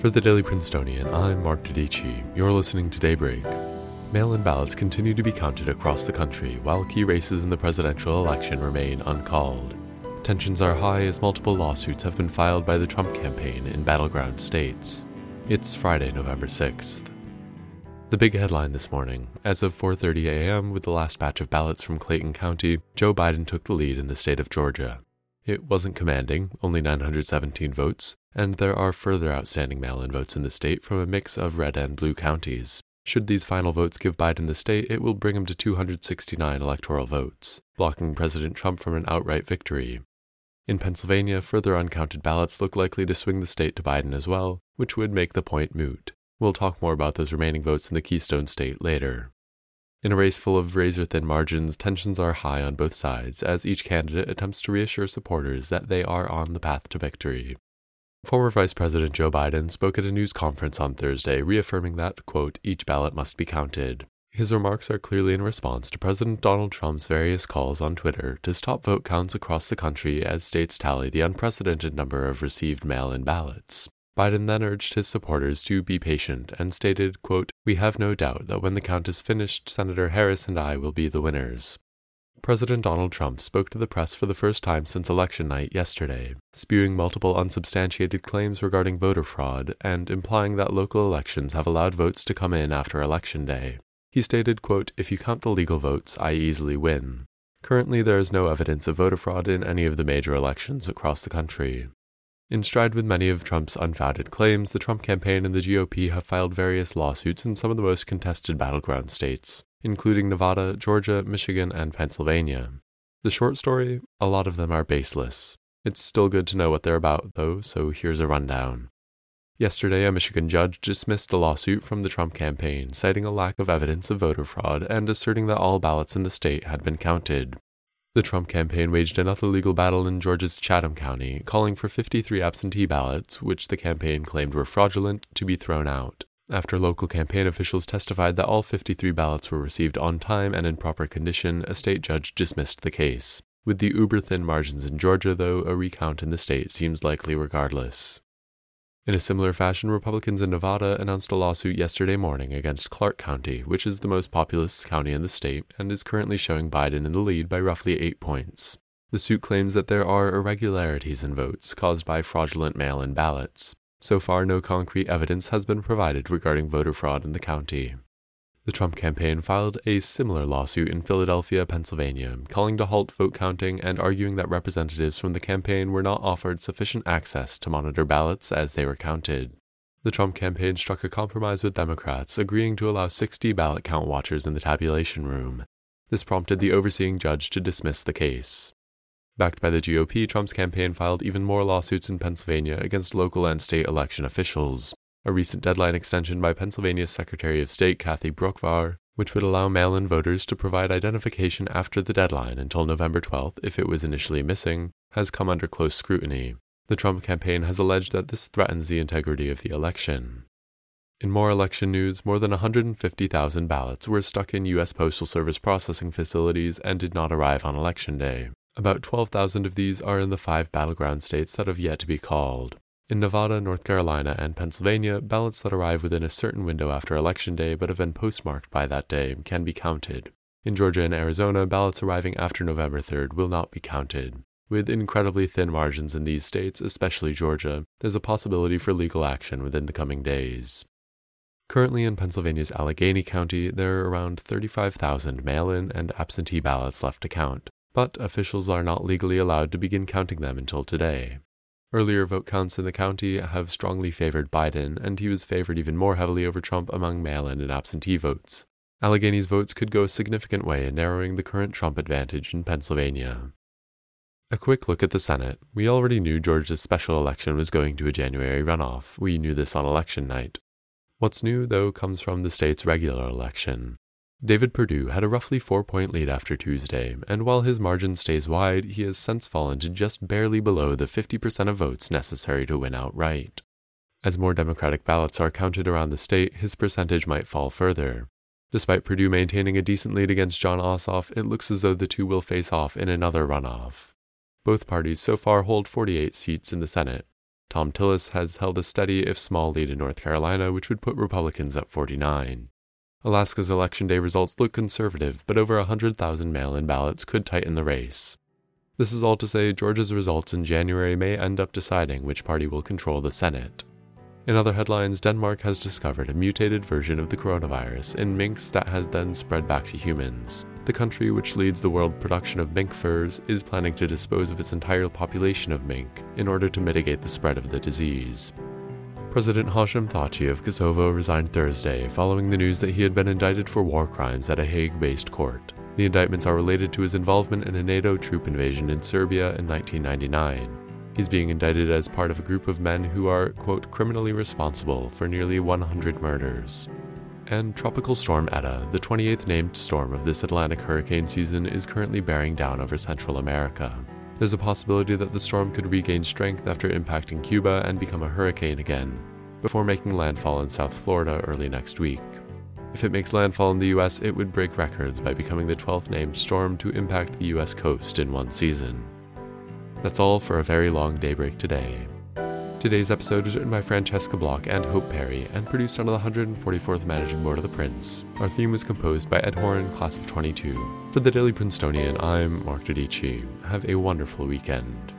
For the Daily Princetonian, I'm Mark Dodici. You're listening to Daybreak. Mail in ballots continue to be counted across the country, while key races in the presidential election remain uncalled. Tensions are high as multiple lawsuits have been filed by the Trump campaign in battleground states. It's Friday, November 6th. The big headline this morning, as of 4:30 a.m. with the last batch of ballots from Clayton County, Joe Biden took the lead in the state of Georgia. It wasn't commanding, only 917 votes, and there are further outstanding mail in votes in the state from a mix of red and blue counties. Should these final votes give Biden the state, it will bring him to 269 electoral votes, blocking President Trump from an outright victory. In Pennsylvania, further uncounted ballots look likely to swing the state to Biden as well, which would make the point moot. We'll talk more about those remaining votes in the Keystone State later. In a race full of razor thin margins, tensions are high on both sides as each candidate attempts to reassure supporters that they are on the path to victory. Former Vice President Joe Biden spoke at a news conference on Thursday, reaffirming that, quote, each ballot must be counted. His remarks are clearly in response to President Donald Trump's various calls on Twitter to stop vote counts across the country as states tally the unprecedented number of received mail in ballots. Biden then urged his supporters to be patient and stated, quote, We have no doubt that when the count is finished, Senator Harris and I will be the winners. President Donald Trump spoke to the press for the first time since election night yesterday, spewing multiple unsubstantiated claims regarding voter fraud and implying that local elections have allowed votes to come in after election day. He stated, quote, If you count the legal votes, I easily win. Currently, there is no evidence of voter fraud in any of the major elections across the country. In stride with many of Trump's unfounded claims, the Trump campaign and the GOP have filed various lawsuits in some of the most contested battleground states, including Nevada, Georgia, Michigan, and Pennsylvania. The short story a lot of them are baseless. It's still good to know what they're about, though, so here's a rundown. Yesterday, a Michigan judge dismissed a lawsuit from the Trump campaign, citing a lack of evidence of voter fraud and asserting that all ballots in the state had been counted. The Trump campaign waged another legal battle in Georgia's Chatham County, calling for 53 absentee ballots, which the campaign claimed were fraudulent, to be thrown out. After local campaign officials testified that all 53 ballots were received on time and in proper condition, a state judge dismissed the case. With the uber thin margins in Georgia, though, a recount in the state seems likely regardless. In a similar fashion, Republicans in Nevada announced a lawsuit yesterday morning against Clark County, which is the most populous county in the state and is currently showing Biden in the lead by roughly eight points. The suit claims that there are irregularities in votes caused by fraudulent mail in ballots. So far, no concrete evidence has been provided regarding voter fraud in the county. The Trump campaign filed a similar lawsuit in Philadelphia, Pennsylvania, calling to halt vote counting and arguing that representatives from the campaign were not offered sufficient access to monitor ballots as they were counted. The Trump campaign struck a compromise with Democrats, agreeing to allow 60 ballot count watchers in the tabulation room. This prompted the overseeing judge to dismiss the case. Backed by the GOP, Trump's campaign filed even more lawsuits in Pennsylvania against local and state election officials a recent deadline extension by Pennsylvania's Secretary of State Kathy Boockvar, which would allow mail in voters to provide identification after the deadline until November 12th if it was initially missing, has come under close scrutiny. The Trump campaign has alleged that this threatens the integrity of the election. In more election news, more than 150,000 ballots were stuck in U.S. Postal Service processing facilities and did not arrive on Election Day. About 12,000 of these are in the five battleground states that have yet to be called. In Nevada, North Carolina, and Pennsylvania, ballots that arrive within a certain window after Election Day but have been postmarked by that day can be counted. In Georgia and Arizona, ballots arriving after November 3rd will not be counted. With incredibly thin margins in these states, especially Georgia, there's a possibility for legal action within the coming days. Currently in Pennsylvania's Allegheny County, there are around 35,000 mail in and absentee ballots left to count, but officials are not legally allowed to begin counting them until today. Earlier vote counts in the county have strongly favored Biden, and he was favored even more heavily over Trump among mail in and absentee votes. Allegheny's votes could go a significant way in narrowing the current Trump advantage in Pennsylvania. A quick look at the Senate. We already knew Georgia's special election was going to a January runoff. We knew this on election night. What's new, though, comes from the state's regular election. David Perdue had a roughly four point lead after Tuesday, and while his margin stays wide, he has since fallen to just barely below the 50% of votes necessary to win outright. As more Democratic ballots are counted around the state, his percentage might fall further. Despite Perdue maintaining a decent lead against Jon Ossoff, it looks as though the two will face off in another runoff. Both parties so far hold 48 seats in the Senate. Thom Tillis has held a steady, if small, lead in North Carolina, which would put Republicans at 49. Alaska's Election Day results look conservative, but over 100,000 mail in ballots could tighten the race. This is all to say Georgia's results in January may end up deciding which party will control the Senate. In other headlines, Denmark has discovered a mutated version of the coronavirus in minks that has then spread back to humans. The country, which leads the world production of mink furs, is planning to dispose of its entire population of mink in order to mitigate the spread of the disease. President Hashim Thaçi of Kosovo resigned Thursday following the news that he had been indicted for war crimes at a Hague based court. The indictments are related to his involvement in a NATO troop invasion in Serbia in 1999. He's being indicted as part of a group of men who are, quote, criminally responsible for nearly 100 murders. And Tropical Storm Eta, the 28th named storm of this Atlantic hurricane season, is currently bearing down over Central America. There's a possibility that the storm could regain strength after impacting Cuba and become a hurricane again, before making landfall in South Florida early next week. If it makes landfall in the US, it would break records by becoming the 12th named storm to impact the US coast in one season. That's all for a very long daybreak today. Today's episode was written by Francesca Block and Hope Perry and produced under the 144th Managing Board of the Prince. Our theme was composed by Ed Horan, class of 22. For the Daily Princetonian, I'm Mark Dodici. Have a wonderful weekend.